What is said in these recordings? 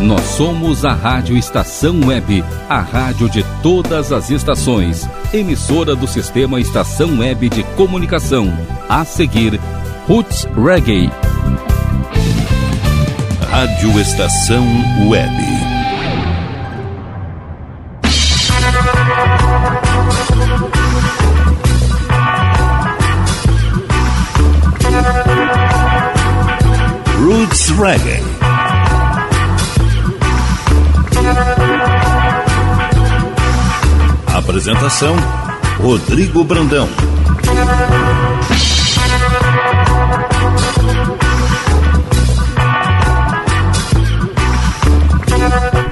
Nós somos a Rádio Estação Web, a rádio de todas as estações, emissora do sistema Estação Web de Comunicação. A seguir, Roots Reggae. Rádio Estação Web. Roots Reggae. Apresentação: Rodrigo Brandão.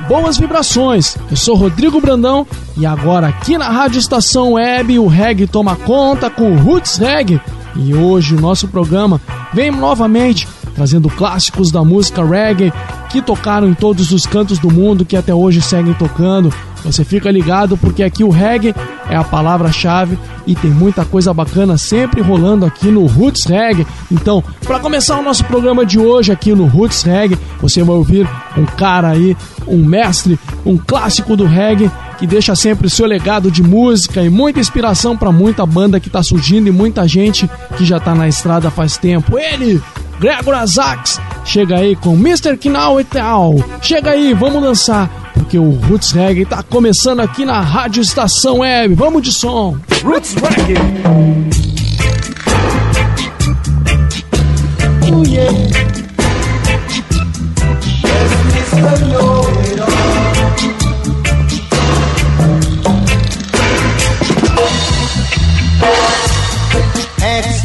Boas vibrações, eu sou Rodrigo Brandão e agora aqui na Rádio Estação Web o reggae toma conta com o Roots Reggae e hoje o nosso programa vem novamente trazendo clássicos da música reggae que tocaram em todos os cantos do mundo, que até hoje seguem tocando. Você fica ligado porque aqui o reggae é a palavra-chave e tem muita coisa bacana sempre rolando aqui no Roots Reggae. Então, para começar o nosso programa de hoje aqui no Roots Reggae, você vai ouvir um cara aí, um mestre, um clássico do reggae que deixa sempre o seu legado de música e muita inspiração para muita banda que está surgindo e muita gente que já está na estrada faz tempo. Ele, Gregor Azax, chega aí com Mr. Kinal e tal. Chega aí, vamos dançar, porque o Roots Reggae tá começando aqui na Rádio Estação Web. Vamos de som. Roots Reggae. Oh yeah.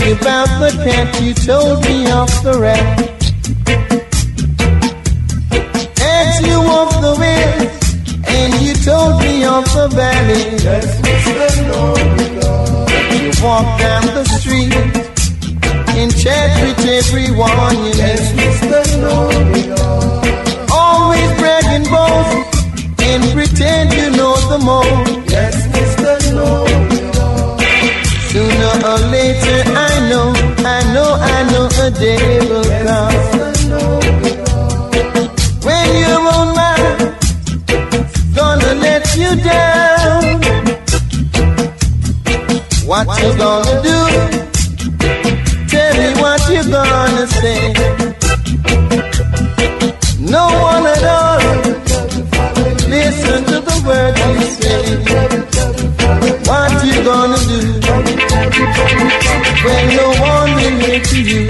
About the cat, you told me off the rack. The valley. Yes, Mr. You walk down the street and chat with everyone you yes, Mr. Always bragging both and pretend you know the most. Yes, Mr. Sooner or later, I know, I know, I know a day will come. What you gonna do? Tell me what you gonna say. No one at all. Listen to the words you say. What you gonna do when no one will listen to you?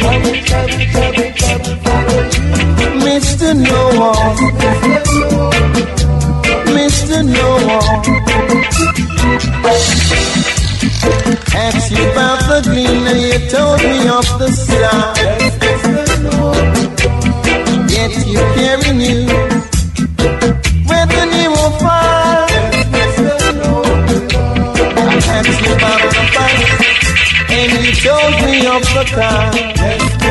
Mr. No One, No One. Ask you about the gleam, and you told me of the star. Yet you carry news fire. I asked you the and you told me of the time.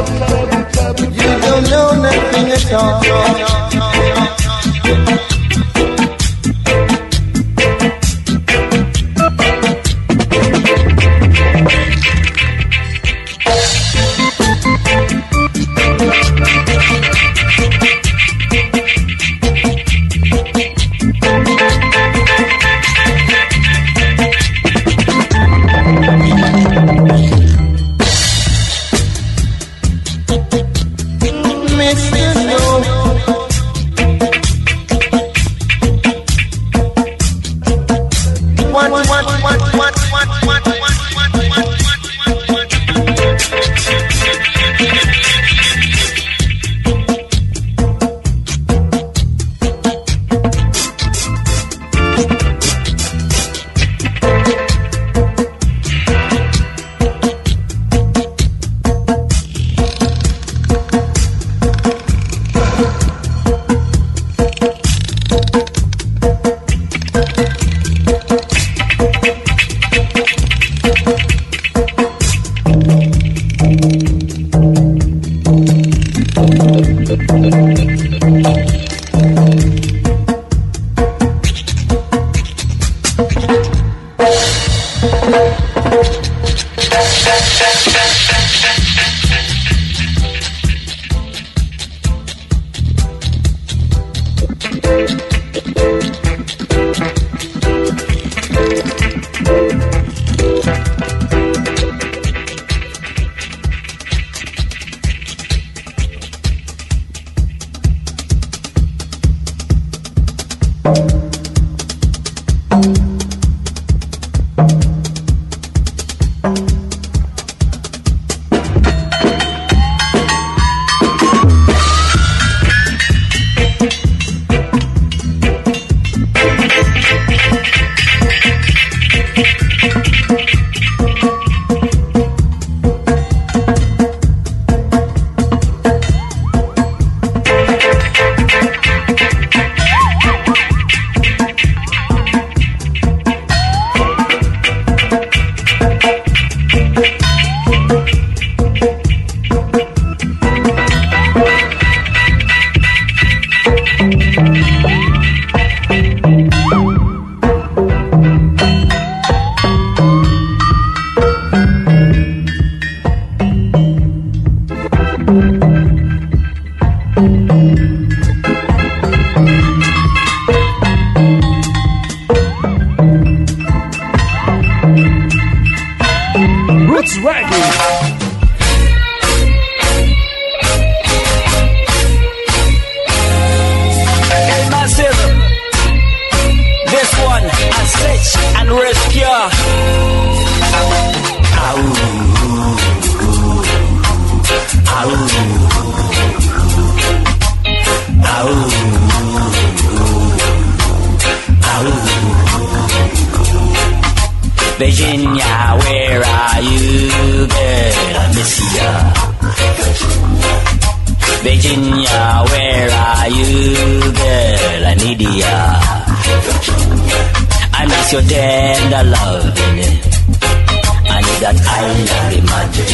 You don't know nothing at all. Virginia, where are you, girl? I miss ya. Virginia, where are you, girl? I need ya. I miss your tender loving. I need that island magic.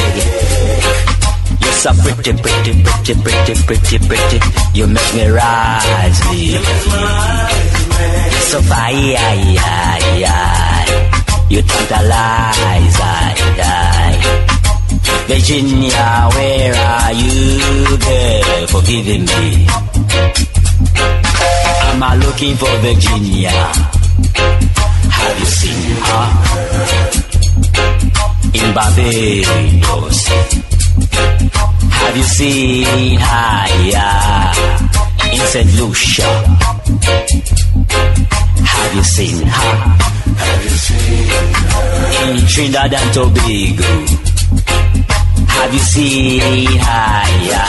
You're so pretty, pretty, pretty, pretty, pretty, pretty. You make me rise, me. You're so fire, yeah, yeah. You totalize I die. Virginia, where are you, girl, for giving me? Am I looking for Virginia? Have you seen her? In Barbados. Have you seen her. In St. Lucia. Have you seen her? In Trinidad and Tobago, have you seen Haya?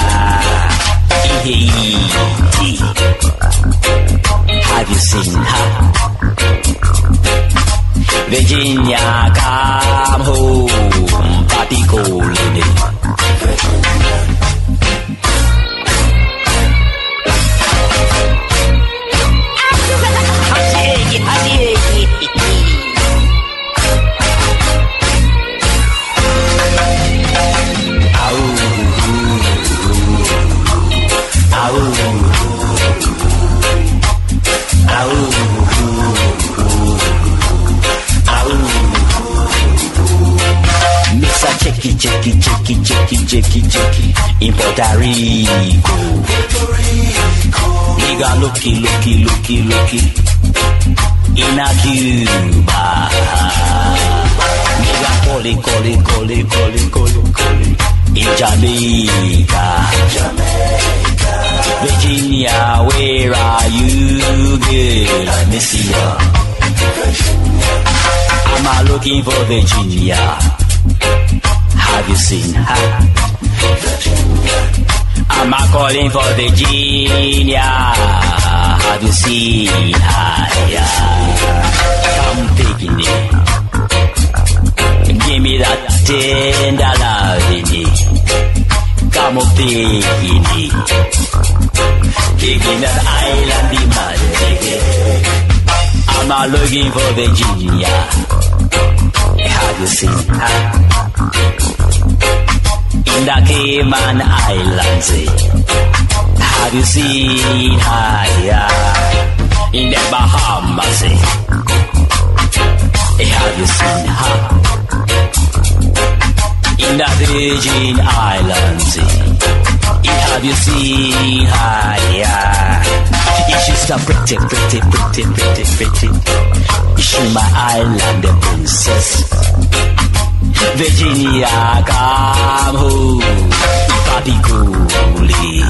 Have you seen her? Virginia, come home, party cold. 제끼 제끼 제끼 제끼 제끼 제끼 in Puerto Rico mega lucky lucky lucky lucky in a Cuba 네가 콜리 콜리 콜리 콜리 콜리 콜리 in Jamaica Virginia where are you girl I miss you I'm looking for Virginia Have you seen her? I'm a calling for Virginia. Have you seen her? Come take me. Give me that tender love come up taking it. Taking that island the mad I'm not looking for Virginia. Have you seen her? in the Cayman Islands. Eh? Have you seen her in the Bahamas? Eh? Have you seen her in the Virgin Islands? Eh? Have you seen her? She's so pretty, pretty, pretty, pretty, pretty. She's my island princess. Virginia, come home, Cooley.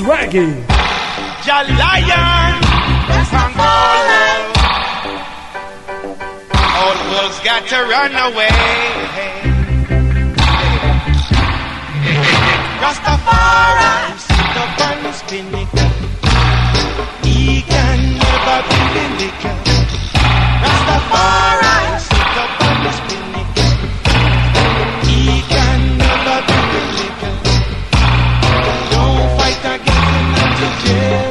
It's reggae. Your lion All the world's got to run away. Rastafari, sit up and spin it. He can never be vindicated. liquor. Rastafari, see the and spin Yeah.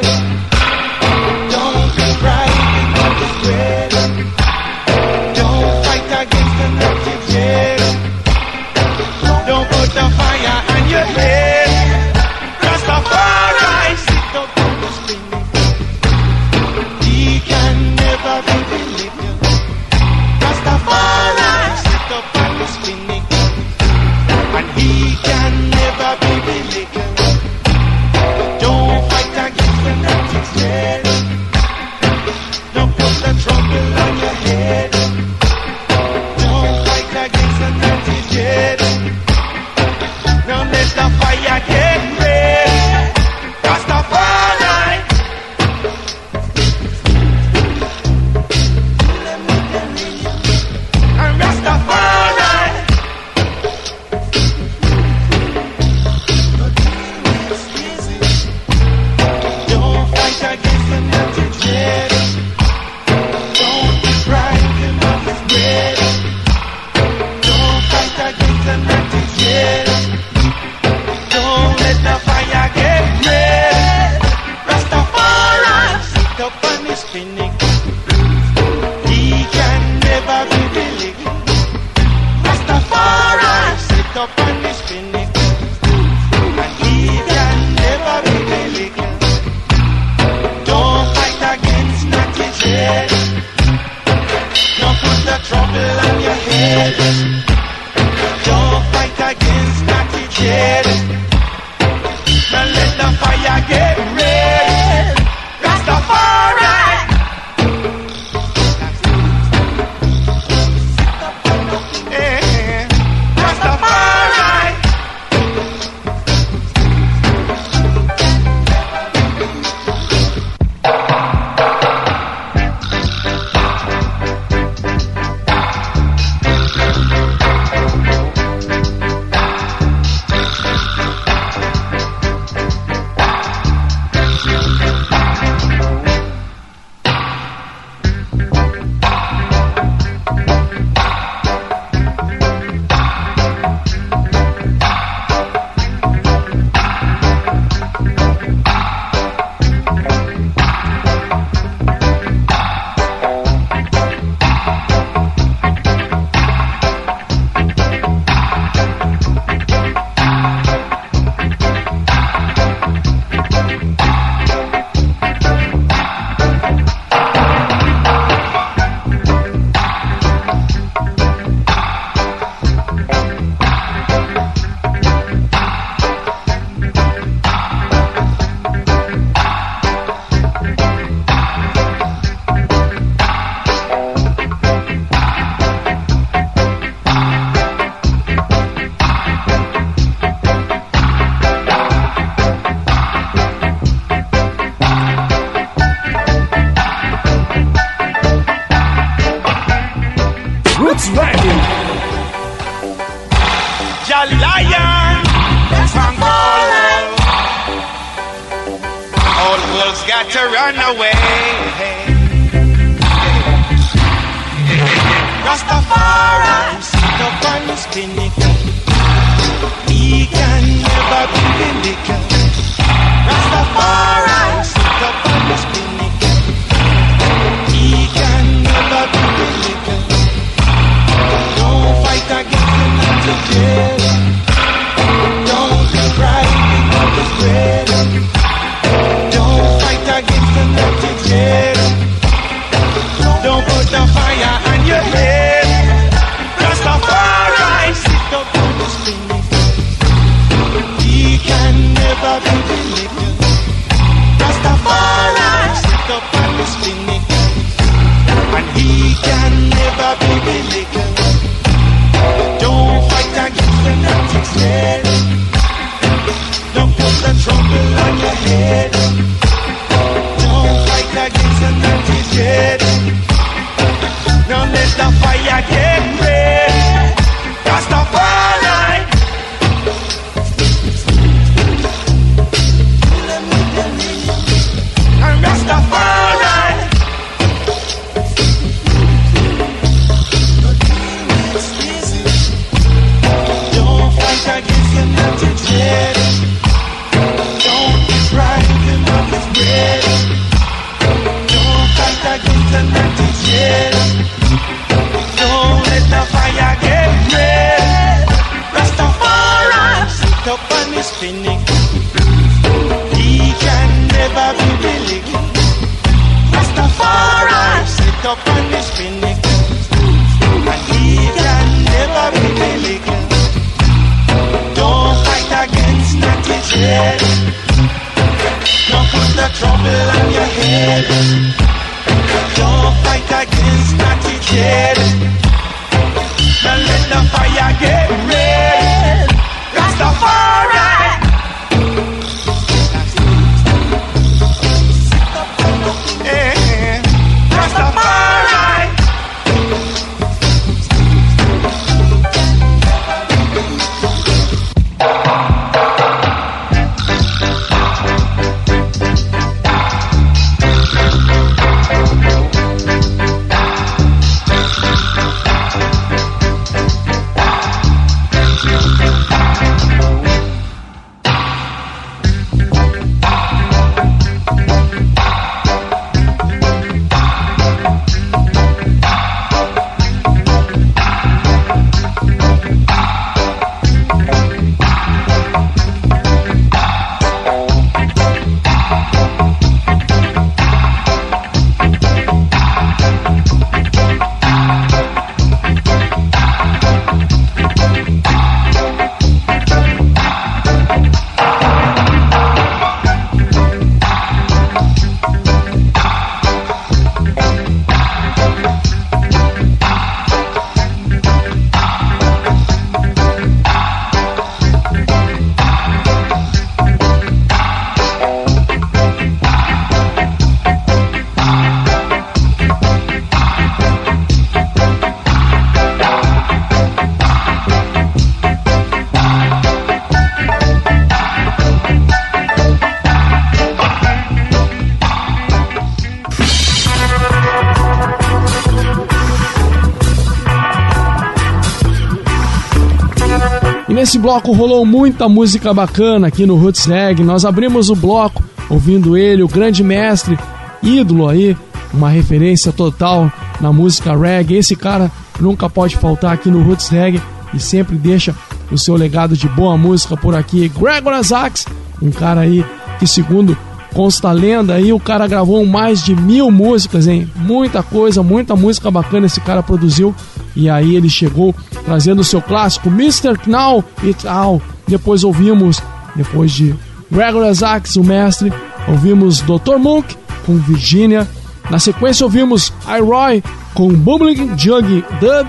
Bloco rolou muita música bacana aqui no Roots Reggae. Nós abrimos o bloco ouvindo ele, o grande mestre, ídolo aí, uma referência total na música reggae. Esse cara nunca pode faltar aqui no Roots Reggae e sempre deixa o seu legado de boa música por aqui. Gregor Azax, um cara aí que segundo consta a lenda aí, o cara gravou mais de mil músicas, hein? Muita coisa, muita música bacana esse cara produziu. E aí ele chegou trazendo o seu clássico Mr. Knall It All. Depois ouvimos, depois de Gregor Azax, o mestre, ouvimos Dr. Monk com Virginia. Na sequência ouvimos Iroy com Bubbling Jug Dub.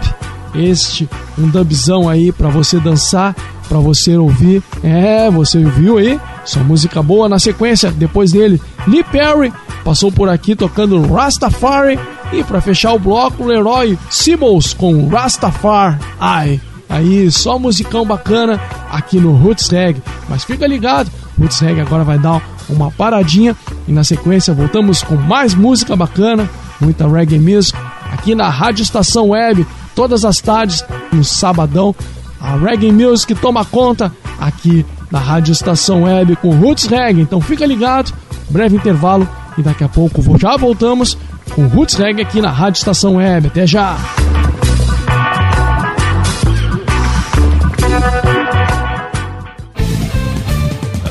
Este, um dubzão aí para você dançar, para você ouvir. É, você ouviu aí? Só música boa. Na sequência, depois dele, Lee Perry passou por aqui tocando Rastafari. E para fechar o bloco, Leroy Sibbles com Rastafari. Aí só musicão bacana aqui no Roots Reggae. Mas fica ligado, Roots Reggae agora vai dar uma paradinha e na sequência voltamos com mais música bacana, muita reggae music, aqui na Rádio Estação Web, todas as tardes, no sabadão. A Reggae Music toma conta aqui na Rádio Estação Web com Roots Reggae. Então fica ligado, breve intervalo e daqui a pouco já voltamos com Roots Reggae aqui na Rádio Estação Web. Até já!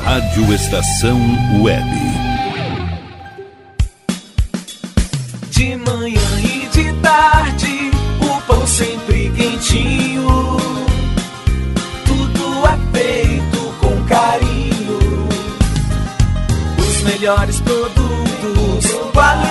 Rádio Estação Web. De manhã e de tarde, o pão sempre quentinho. Tudo é feito com carinho. Os melhores produtos, qualidade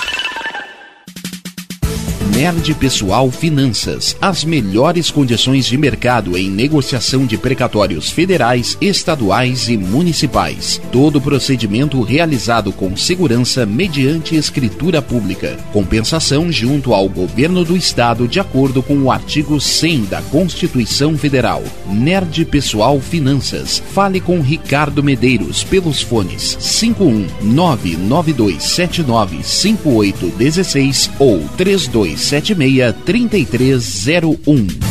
Nerd Pessoal Finanças. As melhores condições de mercado em negociação de precatórios federais, estaduais e municipais. Todo procedimento realizado com segurança mediante escritura pública. Compensação junto ao governo do estado de acordo com o artigo 100 da Constituição Federal. Nerd Pessoal Finanças. Fale com Ricardo Medeiros pelos fones 51 99279 5816 ou 32 76 3301.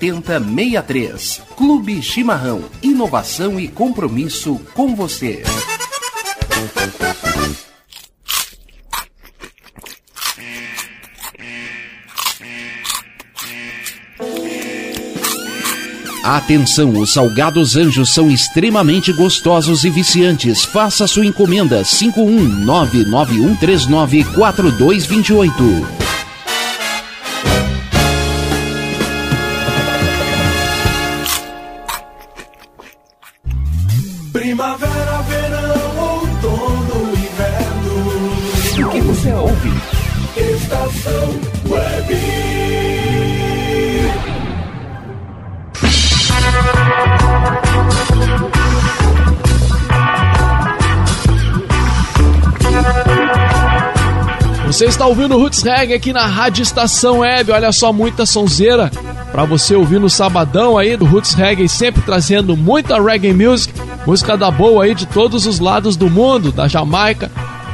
7063. Clube Chimarrão. Inovação e compromisso com você. Atenção, os salgados anjos são extremamente gostosos e viciantes. Faça sua encomenda 51991394228. Ouvindo Roots Reggae aqui na Rádio Estação Web. Olha só, muita sonzeira para você ouvir no sabadão aí do Roots Reggae, sempre trazendo muita reggae music, música da boa aí de todos os lados do mundo, da Jamaica,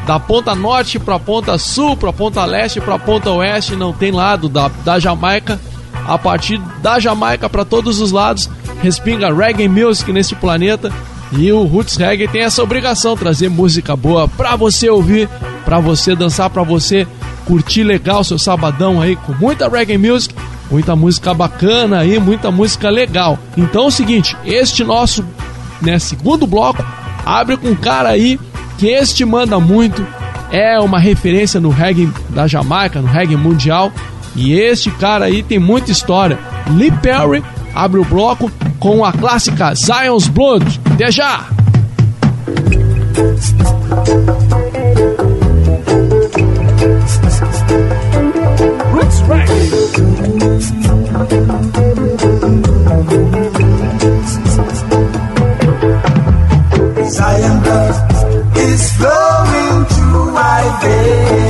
da ponta norte para ponta sul, para ponta leste, para ponta oeste, não tem lado da, da Jamaica. A partir da Jamaica para todos os lados, respinga reggae music nesse planeta. E o Roots Reggae tem essa obrigação trazer música boa para você ouvir, para você dançar, para você curtir legal seu sabadão aí com muita reggae music, muita música bacana aí, muita música legal. Então é o seguinte, este nosso né, segundo bloco abre com um cara aí que este manda muito, é uma referência no reggae da Jamaica, no reggae mundial, E este cara aí tem muita história. Lee Perry abre o bloco com a clássica Zion's Blood. Até já! Roots Zion blood is flowing through my veins.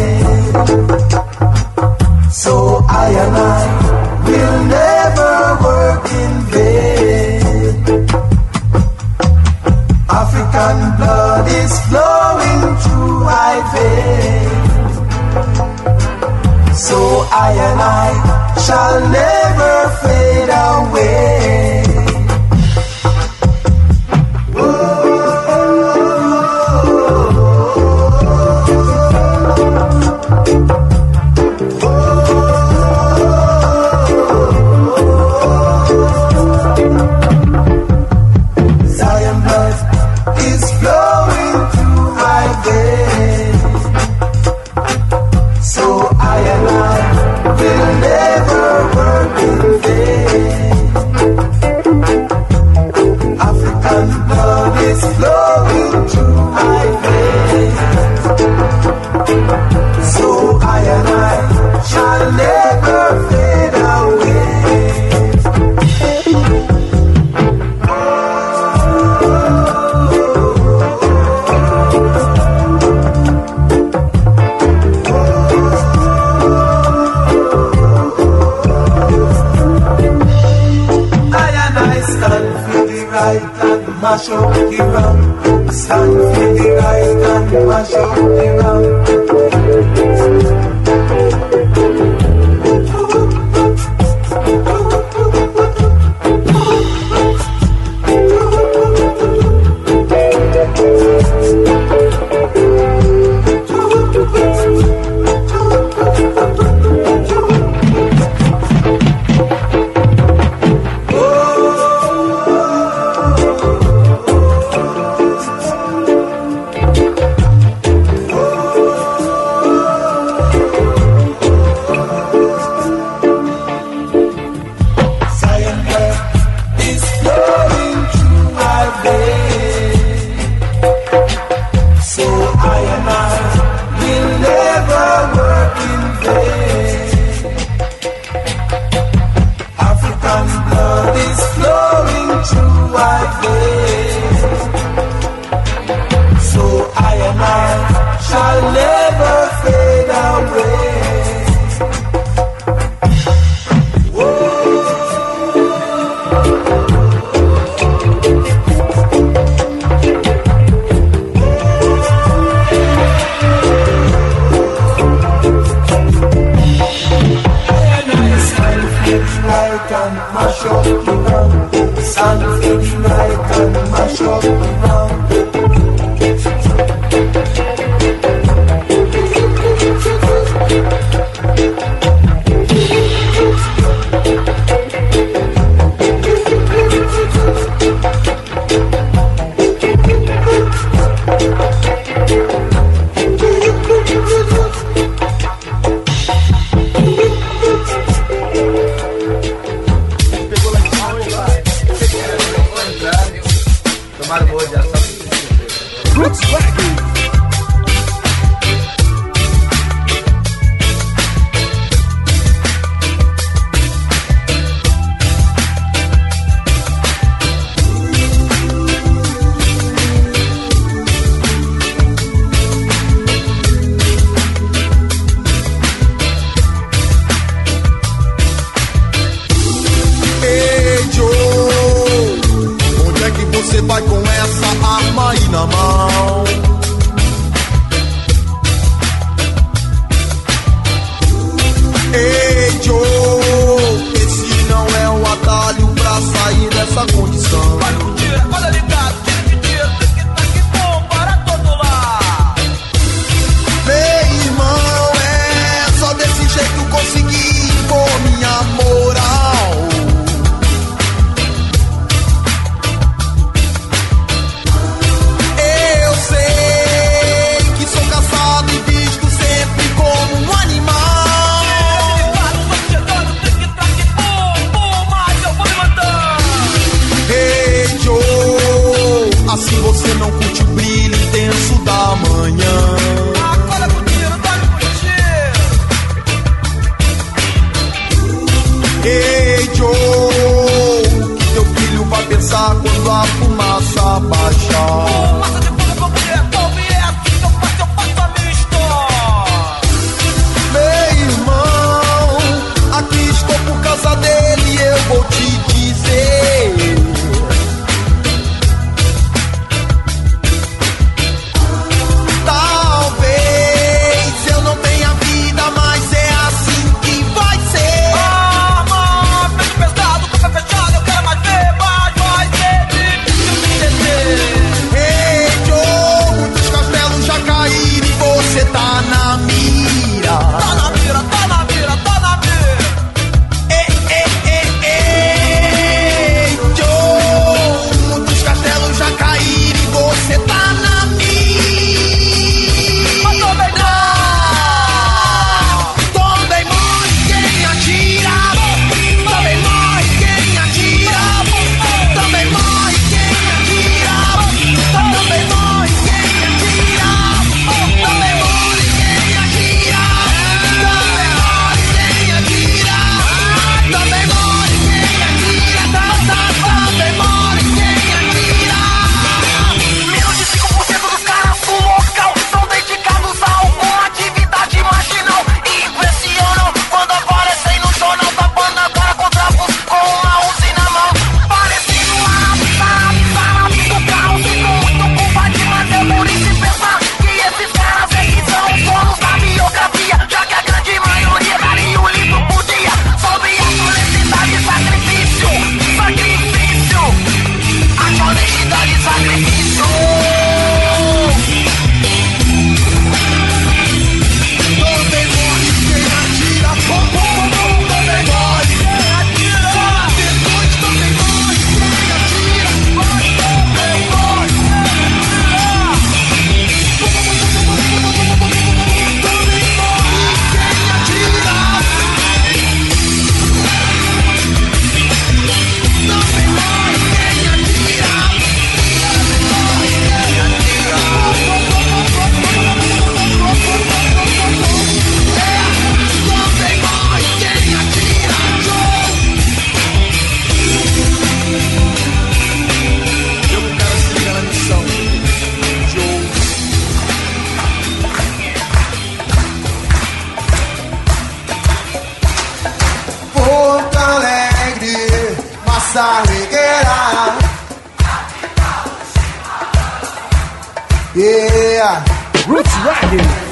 Roots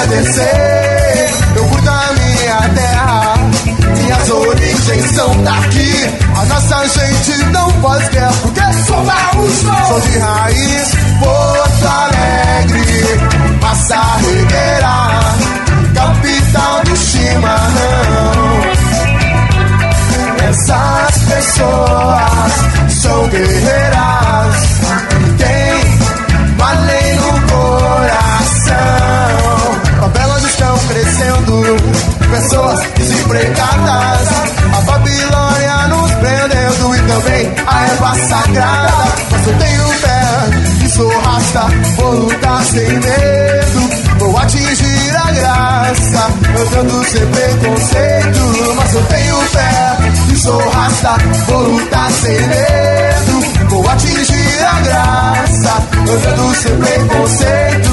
agradecer. Eu curto a minha terra, minhas origens são daqui. A nossa gente não pode esquecer porque sou gaúcho. Sou de raiz, sagrada. Mas eu tenho fé e sou rasta, vou lutar sem medo. Vou atingir a graça, andando sem preconceito. Mas eu tenho fé e sou rasta, vou lutar sem medo. Vou atingir a graça, andando sem preconceito.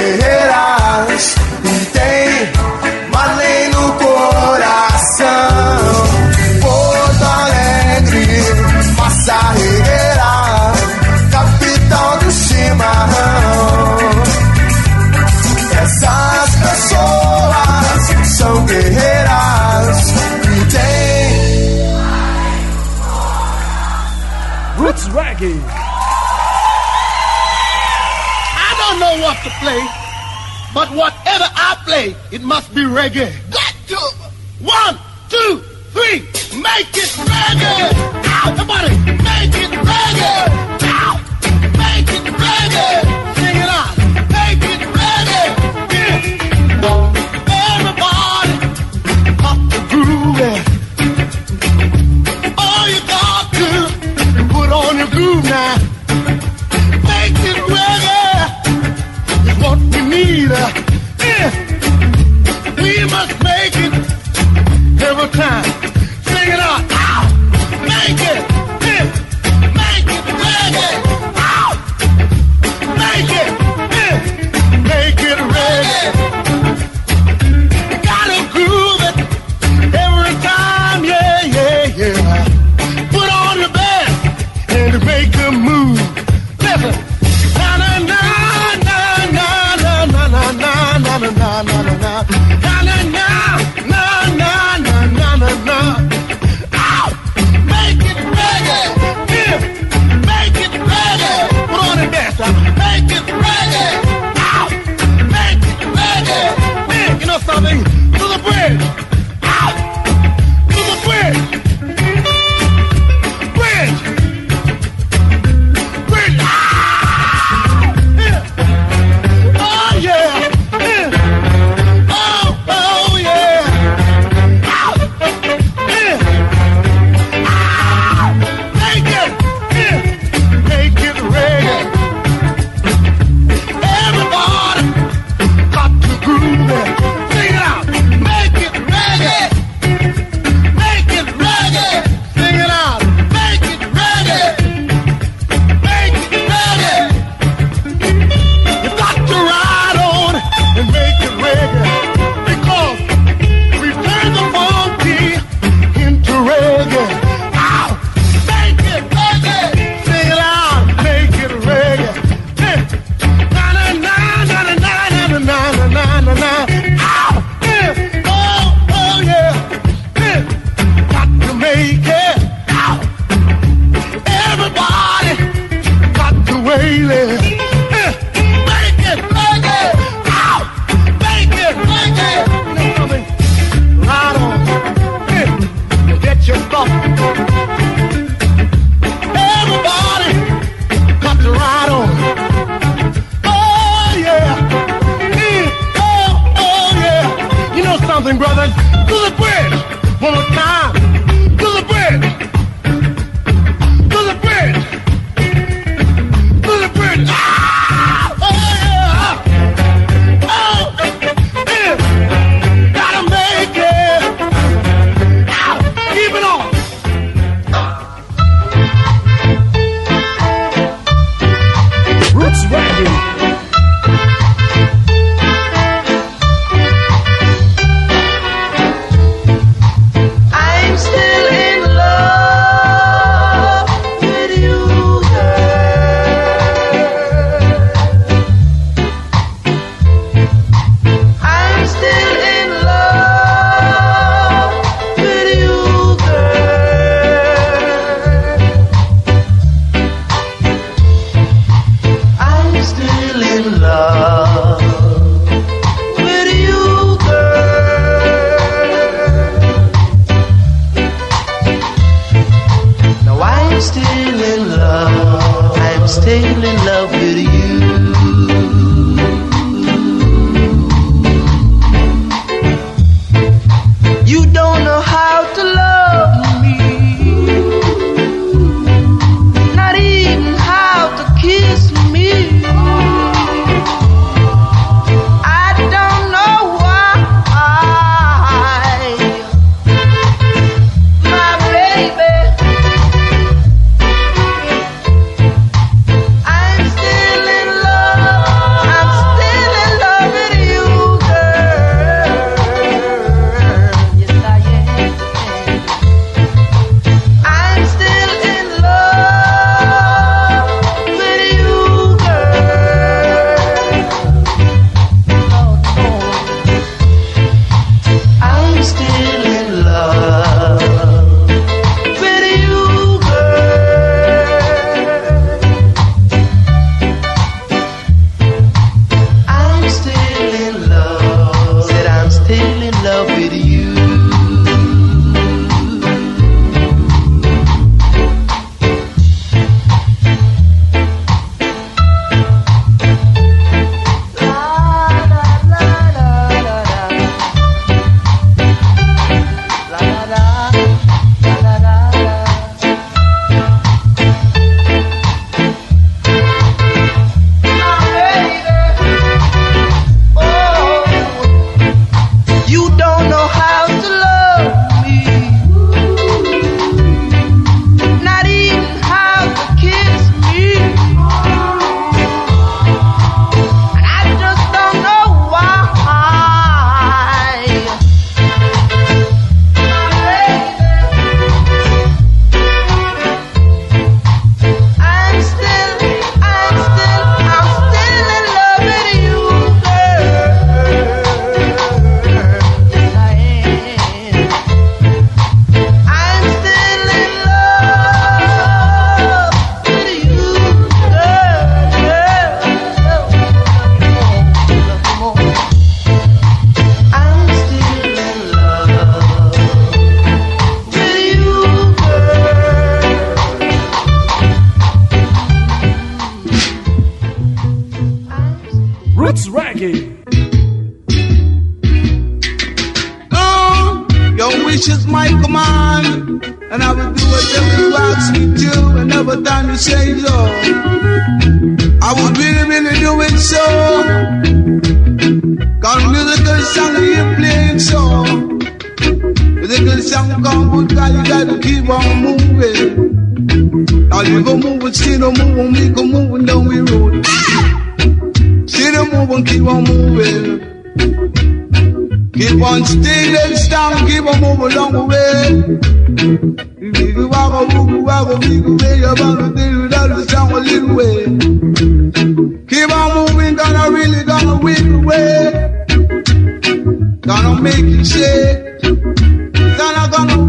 Guerreiras e tem malém no coração. Porto Alegre, massa regueira, capital do chimarrão. Essas pessoas são guerreiras e tem Roots Reggae. What to play, but whatever I play, it must be reggae. Got to. One, two, three, make it reggae. Everybody, make it reggae. We need. Yeah. We must make it every time. good guy, you gotta keep on moving. Now you go moving, still on moving, we go moving down we road. Still move and keep on moving. Keep on still and strong, keep on moving along the way. If you walk you're bound to do that the sound a little way. Keep on moving, gonna really gonna win the way. Gonna make you shake.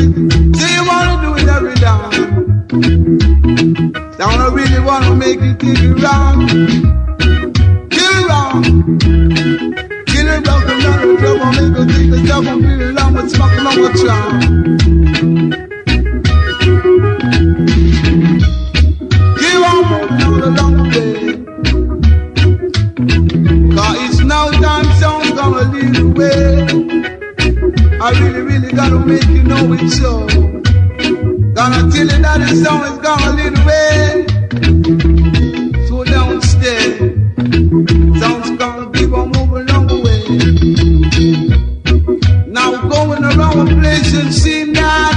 Do you wanna do it every day? down. I really wanna make you think you wrong. Kill wrong. Kill it rock and roll, roll, make you think the devil feel long, but smoking on the charm. that'll make you know it's so. Gonna tell you that the song is gone a little way. So don't stay. Sounds gonna keep on moving along the way. Now going around a place and seeing that.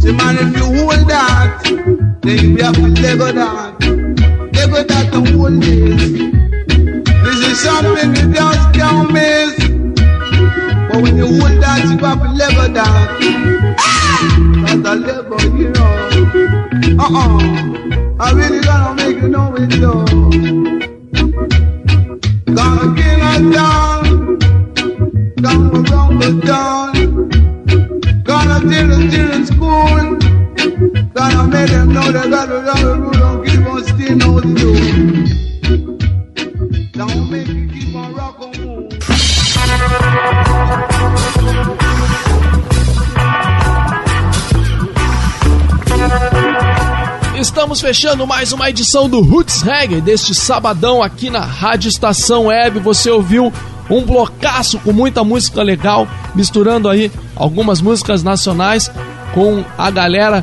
Say man, if you hold that, then you have to level that. Level that the whole day. This is something you don't the one that you have level down. That's the level you know. Uh uh. I really gotta make you know it though. Gonna get a down. Gonna rumble down. Gonna tell the children school. Gotta make them know they gotta, gotta, gotta, don't keep. Vamos fechando mais uma edição do Roots Reggae deste sabadão aqui na Rádio Estação Web. Você ouviu um blocaço com muita música legal, misturando aí algumas músicas nacionais com a galera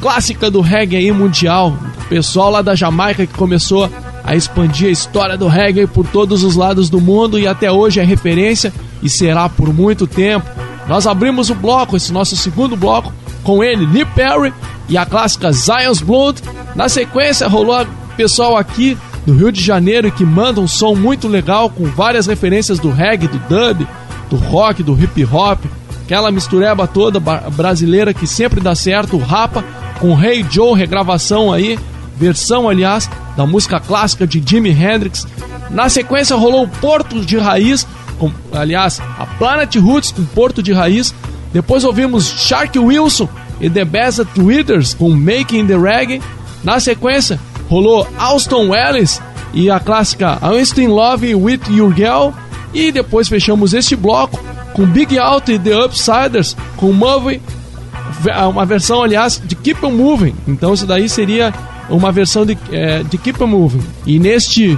clássica do reggae aí mundial. O pessoal lá da Jamaica que começou a expandir a história do reggae por todos os lados do mundo e até hoje é referência e será por muito tempo. Nós abrimos o bloco, esse nosso segundo bloco, com ele, Lee Perry e a clássica Zion's Blood. Na sequência, rolou pessoal aqui do Rio de Janeiro que manda um som muito legal com várias referências do reggae, do dub, do rock, do hip hop, aquela mistureba toda brasileira que sempre dá certo, o Rapa com Hey Joe, regravação aí, versão aliás da música clássica de Jimi Hendrix. Na sequência rolou o Porto de Raiz, com, aliás, a Planet Roots com Porto de Raiz. Depois ouvimos Shark Wilson e The Best Twitters com Making the Reggae. Na sequência, rolou Alston Ellis e a clássica I'm in Love with Your Girl. E depois fechamos este bloco com Big Out e The Upsiders com Movie, uma versão, aliás, de Keep On Moving. Então isso daí seria uma versão de, é, de Keep On Moving. E neste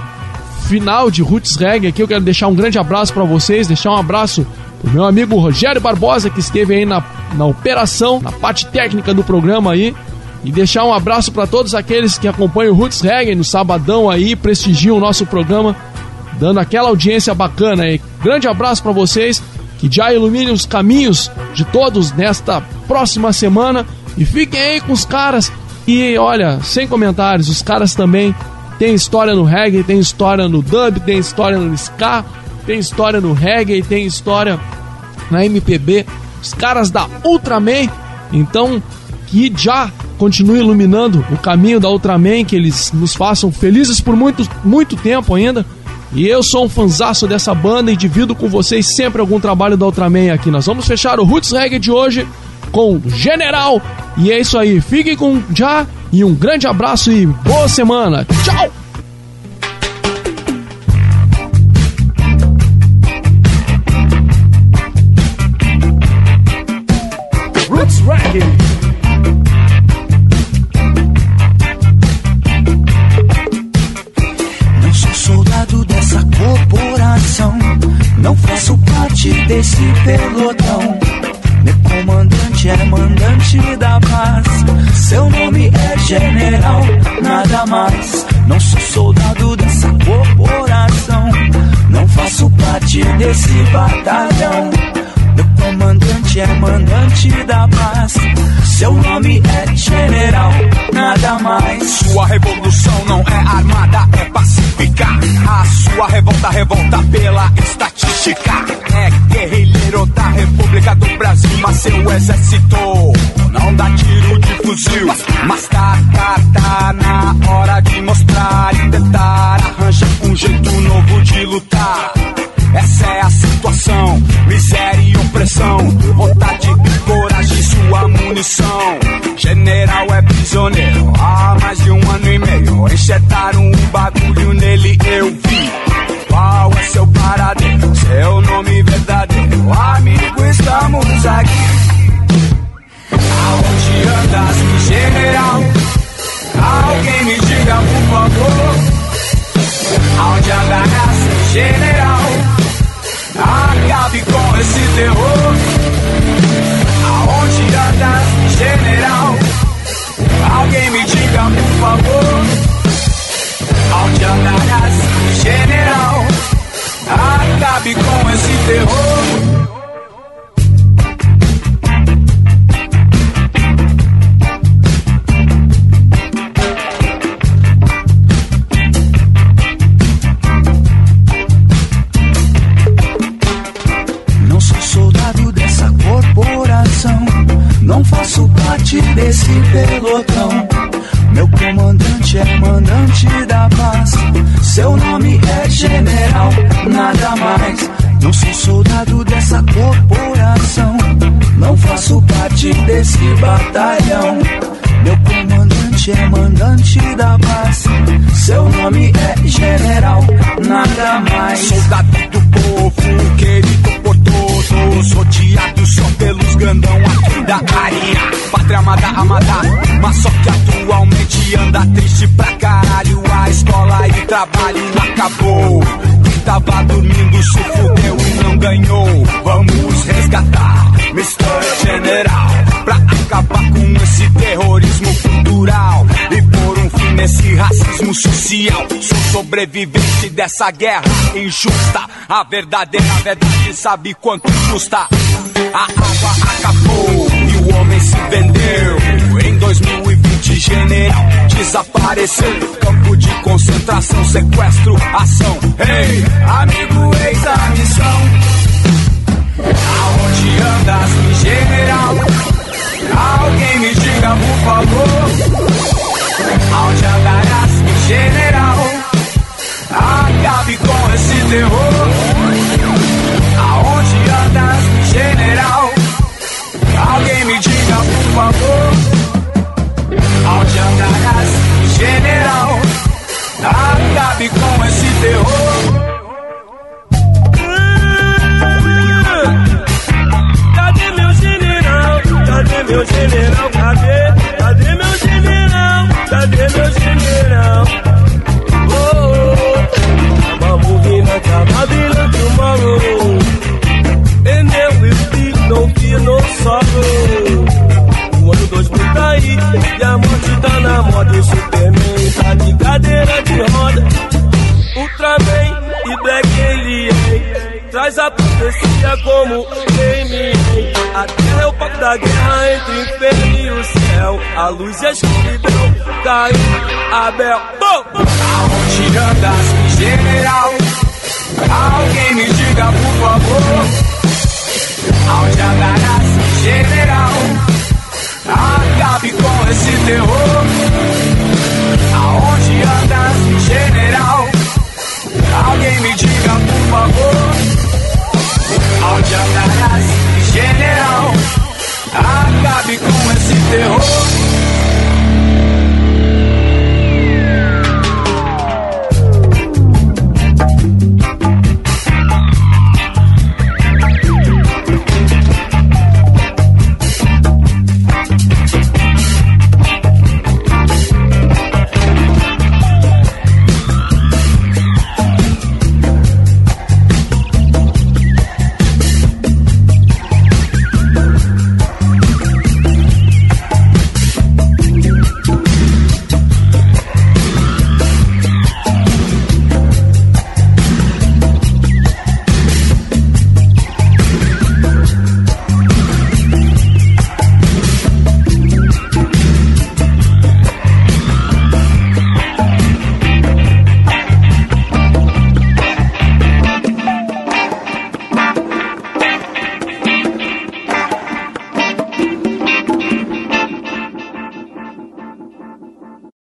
final de Roots Reggae aqui eu quero deixar um grande abraço para vocês, deixar um abraço pro meu amigo Rogério Barbosa que esteve aí na, na operação, na parte técnica do programa aí. E deixar um abraço para todos aqueles que acompanham o Roots Reggae no sabadão aí, prestigiam o nosso programa, dando aquela audiência bacana aí. Grande abraço para vocês, que já ilumine os caminhos de todos nesta próxima semana. E fiquem aí com os caras. E olha, sem comentários, os caras também têm história no reggae, tem história no dub, tem história no ska, tem história no reggae, tem história na MPB. Os caras da Ultraman, então que já continue iluminando o caminho da Ultraman, que eles nos façam felizes por muito, muito tempo ainda. E eu sou um fanzaço dessa banda e divido com vocês sempre algum trabalho da Ultraman aqui. Nós vamos fechar o Roots Reggae de hoje com General. E é isso aí. Fiquem com já e um grande abraço e boa semana. Tchau! Desse pelotão. Meu comandante é mandante da paz. Seu nome é general, nada mais. Não sou soldado dessa corporação. Não faço parte desse batalhão. Meu comandante é mandante da paz. Seu nome é general, nada mais. Sua revolução não é armada, é pacífica. A sua revolta, revolta pela estatística. É guerrilheiro da República do Brasil, mas seu exército não dá tiro de fuzil. Mas tá, tá, tá na hora de mostrar e tentar arranjar um jeito novo de lutar. Essa é a situação, miséria e opressão. Vontade e coragem, sua munição. General é prisioneiro há mais de um ano e meio. Enxertaram um bagulho nele, eu vi. Qual é seu paradeiro? Seu nome verdadeiro? Amigo, estamos aqui. Aonde andas, general? Alguém me diga, por favor. Aonde andas, general? Acabe com esse terror. Aonde andas, general? Alguém me diga, por favor. Aonde andas, general? Acabe com esse terror. Não faço parte desse pelotão. Meu comandante é mandante da paz. Seu nome é general, nada mais. Não sou soldado dessa corporação. Não faço parte desse batalhão. Meu comandante é mandante da paz. Seu nome é general, nada mais. Soldado do povo, querido por todos. Rodeado grandão aqui da área. Pátria amada, amada. Mas só que atualmente anda trabalho acabou. Quem tava dormindo se fudeu e não ganhou. Vamos resgatar Mr. General pra acabar com esse terrorismo cultural e pôr um fim nesse racismo social. Sou sobrevivente dessa guerra injusta. A verdadeira verdade sabe quanto custa. A água acabou e o homem se vendeu. Em 2020, general desapareceu. Campo de concentração, sequestro, ação. Ei, amigo, eis a missão. Aonde andas, general? Alguém me diga, por favor. Aonde andarás, general? Acabe com esse terror. Favor. Aonde andarás, mi general? Acabe com esse terror. Cadê meu general? Cadê meu general? Cadê? Meu general? Cadê meu general? Oh. I'm moving like a Babylon tomorrow. And then we speak, no fear, no sorrow. Mas acontecia como crime. A terra é o palco da guerra entre o inferno e o céu. A luz e a escuridão caiu. Abel, bom! Aonde andas, general? Alguém me diga, por favor. Aonde andarás, general? Acabe com esse terror. Aonde andas, general? Alguém me diga, por favor. Marginal de general. Acabe com esse terror.